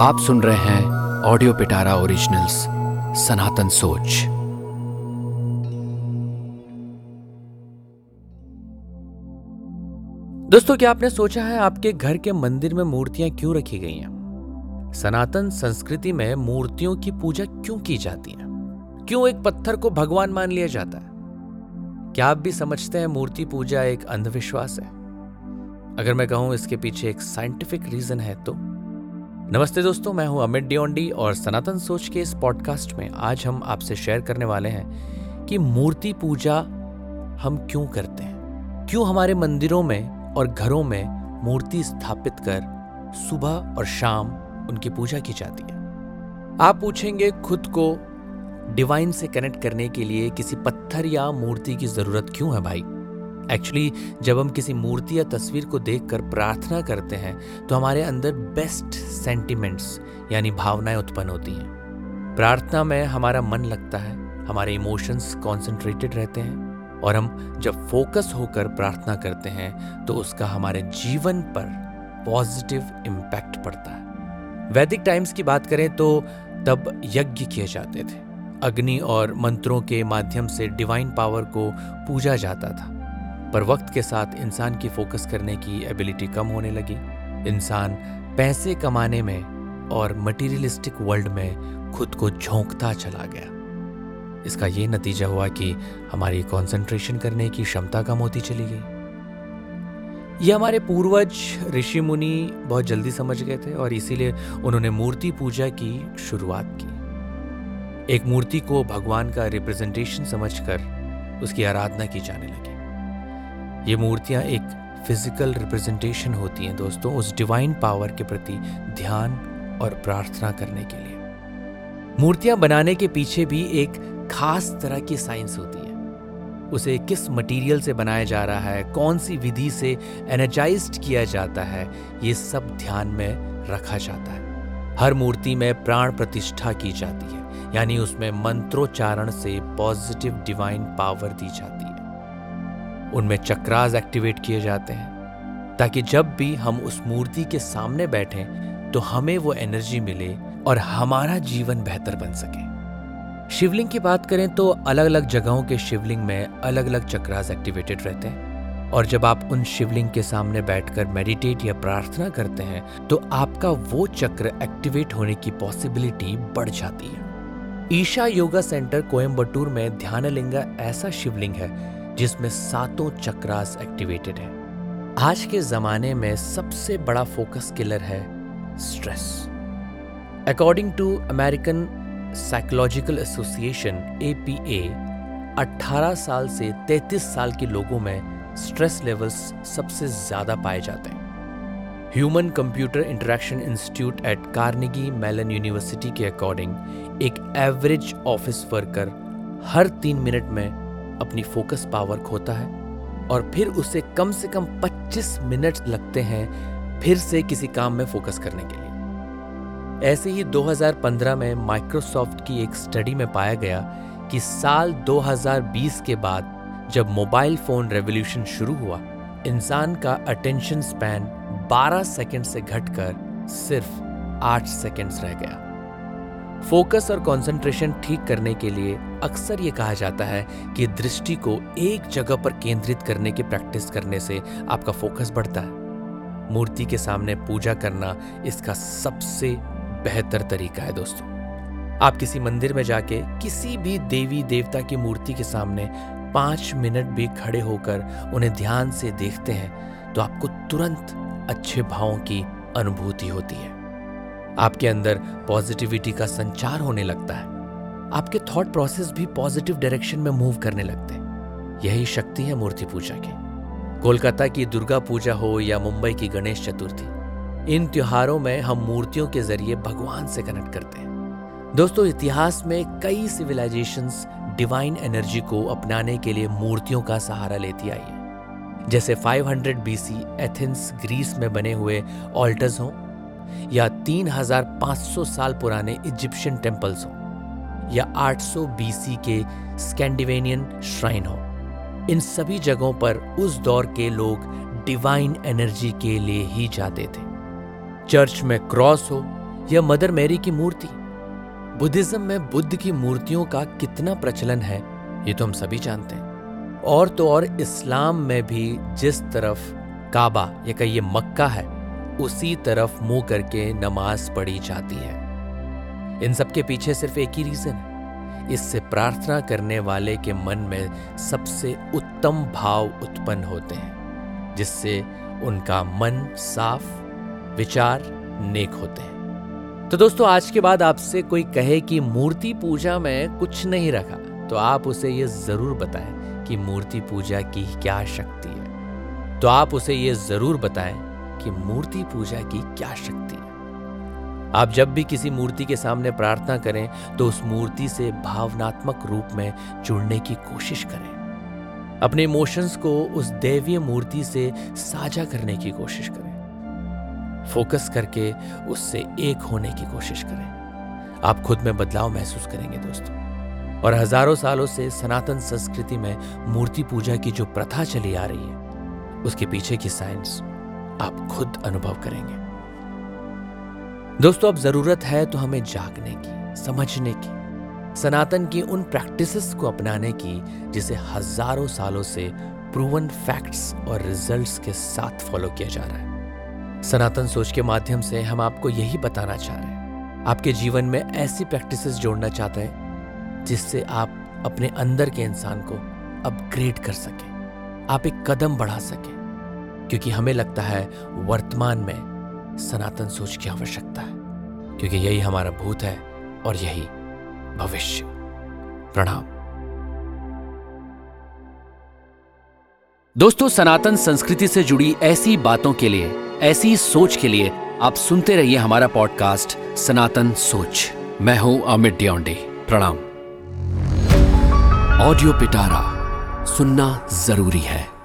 आप सुन रहे हैं ऑडियो पिटारा ओरिजिनल्स सनातन सोच दोस्तों, क्या आपने सोचा है आपके घर के मंदिर में मूर्तियाँ क्यों रखी गई हैं? सनातन संस्कृति में मूर्तियों की पूजा क्यों की जाती है? क्यों एक पत्थर को भगवान मान लिया जाता है? क्या आप भी समझते हैं मूर्ति पूजा एक अंधविश्वास है? अगर मैं कहूँ इसके पीछे एक साइंटिफिक रीजन है तो? नमस्ते दोस्तों, मैं हूँ अमित डिओंडी और सनातन सोच के इस पॉडकास्ट में आज हम आपसे शेयर करने वाले हैं कि मूर्ति पूजा हम क्यों करते हैं? क्यों हमारे मंदिरों में और घरों में मूर्ति स्थापित कर सुबह और शाम उनकी पूजा की जाती है? आप पूछेंगे, खुद को डिवाइन से कनेक्ट करने के लिए किसी पत्थर या मूर्ति की ज़रूरत क्यों है भाई? एक्चुअली जब हम किसी मूर्ति या तस्वीर को देखकर प्रार्थना करते हैं तो हमारे अंदर बेस्ट सेंटिमेंट्स यानी भावनाएँ उत्पन्न होती हैं। प्रार्थना में हमारा मन लगता है, हमारे इमोशंस कॉन्सेंट्रेटेड रहते हैं, और हम जब फोकस होकर प्रार्थना करते हैं तो उसका हमारे जीवन पर पॉजिटिव इम्पैक्ट पड़ता है। वैदिक टाइम्स की बात करें तो तब यज्ञ किए जाते थे। अग्नि और मंत्रों के माध्यम से डिवाइन पावर को पूजा जाता था। पर वक्त के साथ इंसान की फोकस करने की एबिलिटी कम होने लगी। इंसान पैसे कमाने में और मटीरियलिस्टिक वर्ल्ड में खुद को झोंकता चला गया। इसका ये नतीजा हुआ कि हमारी कंसंट्रेशन करने की क्षमता कम होती चली गई। ये हमारे पूर्वज ऋषि मुनि बहुत जल्दी समझ गए थे और इसीलिए उन्होंने मूर्ति पूजा की शुरुआत की। एक मूर्ति को भगवान का रिप्रेजेंटेशन समझकर उसकी आराधना की जाने लगी। ये मूर्तियाँ एक फ़िज़िकल रिप्रेजेंटेशन होती हैं दोस्तों, उस डिवाइन पावर के प्रति ध्यान और प्रार्थना करने के लिए। मूर्तियाँ बनाने के पीछे भी एक खास तरह की साइंस होती है। उसे किस मटेरियल से बनाया जा रहा है, कौन सी विधि से एनर्जाइज किया जाता है, ये सब ध्यान में रखा जाता है। हर मूर्ति में प्राण प्रतिष्ठा की जाती है, यानी उसमें मंत्रोच्चारण से पॉजिटिव डिवाइन पावर दी जाती है। उनमें चक्रास एक्टिवेट किए जाते हैं, ताकि जब भी हम उस मूर्ति के सामने बैठें तो हमें वो एनर्जी मिले और हमारा जीवन बेहतर बन सके। शिवलिंग की बात करें तो अलग अलग जगहों के शिवलिंग में अलग अलग चक्रास एक्टिवेटेड रहते हैं। और जब आप उन शिवलिंग के सामने बैठकर मेडिटेट या प्रार्थना करते हैं तो आपका वो चक्र एक्टिवेट होने की पॉसिबिलिटी बढ़ जाती है। ईशा योगा सेंटर कोयम्बटूर में ध्यानलिंगा ऐसा शिवलिंग है जिसमें सातों चक्रास एक्टिवेटेड है। आज के जमाने में सबसे बड़ा फोकस किलर है stress according to American psychological association APA 18 साल से 33 साल के लोगों में स्ट्रेस लेवल्स सबसे ज़्यादा पाए जाते हैं। Human computer interaction institute at Carnegie Mellon university के अकॉर्डिंग एक एवरेज ऑफ़िस वर्कर हर तीन मिनट में अपनी फोकस पावर खोता है और फिर उसे कम से कम 25 मिनट लगते हैं फिर से किसी काम में फोकस करने के लिए। ऐसे ही 2015 में माइक्रोसॉफ्ट की एक स्टडी में पाया गया कि साल 2020 के बाद जब मोबाइल फ़ोन रेवोल्यूशन शुरू हुआ, इंसान का अटेंशन स्पैन 12 सेकंड से घटकर सिर्फ़ 8 सेकंड्स रह गया। फोकस और कंसंट्रेशन ठीक करने के लिए अक्सर ये कहा जाता है कि दृष्टि को एक जगह पर केंद्रित करने की प्रैक्टिस करने से आपका फोकस बढ़ता है। मूर्ति के सामने पूजा करना इसका सबसे बेहतर तरीका है दोस्तों। आप किसी मंदिर में जाके किसी भी देवी देवता की मूर्ति के सामने पाँच मिनट भी खड़े होकर उन्हें ध्यान से देखते हैं तो आपको तुरंत अच्छे भावों की अनुभूति होती है। आपके अंदर पॉजिटिविटी का संचार होने लगता है। आपके थॉट प्रोसेस भी पॉजिटिव डायरेक्शन में मूव करने लगते हैं। यही शक्ति है मूर्ति पूजा की। कोलकाता की दुर्गा पूजा हो या मुंबई की गणेश चतुर्थी, इन त्योहारों में हम मूर्तियों के ज़रिए भगवान से कनेक्ट करते हैं। दोस्तों, इतिहास में कई सिविलाइजेशंस डिवाइन एनर्जी को अपनाने के लिए मूर्तियों का सहारा लेती आई है। जैसे 500 बीसी एथेंस ग्रीस में बने हुए ऑल्टर्स हों या 3500 साल पुराने इजिप्शियन टेम्पल्स हो, या 800 बीसी के स्कैंडिवेनियन श्राइन हो। इन सभी जगहों पर उस दौर के लोग डिवाइन एनर्जी के लिए ही जाते थे। चर्च में क्रॉस हो या मदर मैरी की मूर्ति। बुद्धिज्म में बुद्ध की मूर्तियों का कितना प्रचलन है, ये तो हम सभी जानते हैं। और तो और इस्लाम में भी जिस तरफ़ काबा, या कहिए मक्का है उसी तरफ़ मुँह करके नमाज़ पढ़ी जाती है। इन सब के पीछे सिर्फ़ एक ही रीजन है इससे प्रार्थना करने वाले के मन में सबसे उत्तम भाव उत्पन्न होते हैं, जिससे उनका मन साफ़, विचार, नेक होते हैं। तो दोस्तों, आज के बाद आपसे कोई कहे कि मूर्ति पूजा में कुछ नहीं रखा तो आप उसे यह ज़रूर बताएँ कि मूर्ति पूजा की क्या शक्ति है। तो आप उसे यह ज़रूर बताएँ कि मूर्ति पूजा की क्या शक्ति है। आप जब भी किसी मूर्ति के सामने प्रार्थना करें तो उस मूर्ति से भावनात्मक रूप में जुड़ने की कोशिश करें। अपने इमोशंस को उस दैवीय मूर्ति से साझा करने की कोशिश करें। फोकस करके उससे एक होने की कोशिश करें। आप खुद में बदलाव महसूस करेंगे दोस्तों। और हज़ारों सालों से सनातन संस्कृति में मूर्ति पूजा की जो प्रथा चली आ रही है, उसके पीछे की साइंस आप खुद अनुभव करेंगे। दोस्तों, अब ज़रूरत है तो हमें जागने की, समझने की, सनातन की उन प्रैक्टिसेस को अपनाने की, जिसे हज़ारों सालों से प्रूवन फैक्ट्स और रिजल्ट्स के साथ फॉलो किया जा रहा है। सनातन सोच के माध्यम से हम आपको यही बताना चाह रहे हैं। आपके जीवन में ऐसी प्रैक्टिसेस जोड़ना चाहते हैं, जिससे आप अपने अंदर के इंसान को अपग्रेड कर सके। आप एक कदम बढ़ा सके। क्योंकि हमें लगता है वर्तमान में सनातन सोच की आवश्यकता है। क्योंकि यही हमारा भूत है और यही भविष्य। प्रणाम। दोस्तों, सनातन संस्कृति से जुड़ी ऐसी बातों के लिए, ऐसी सोच के लिए आप सुनते रहिए हमारा पॉडकास्ट सनातन सोच। मैं हूँ अमित डियोंडे। प्रणाम। ऑडियो पिटारा, सुनना ज़रूरी है।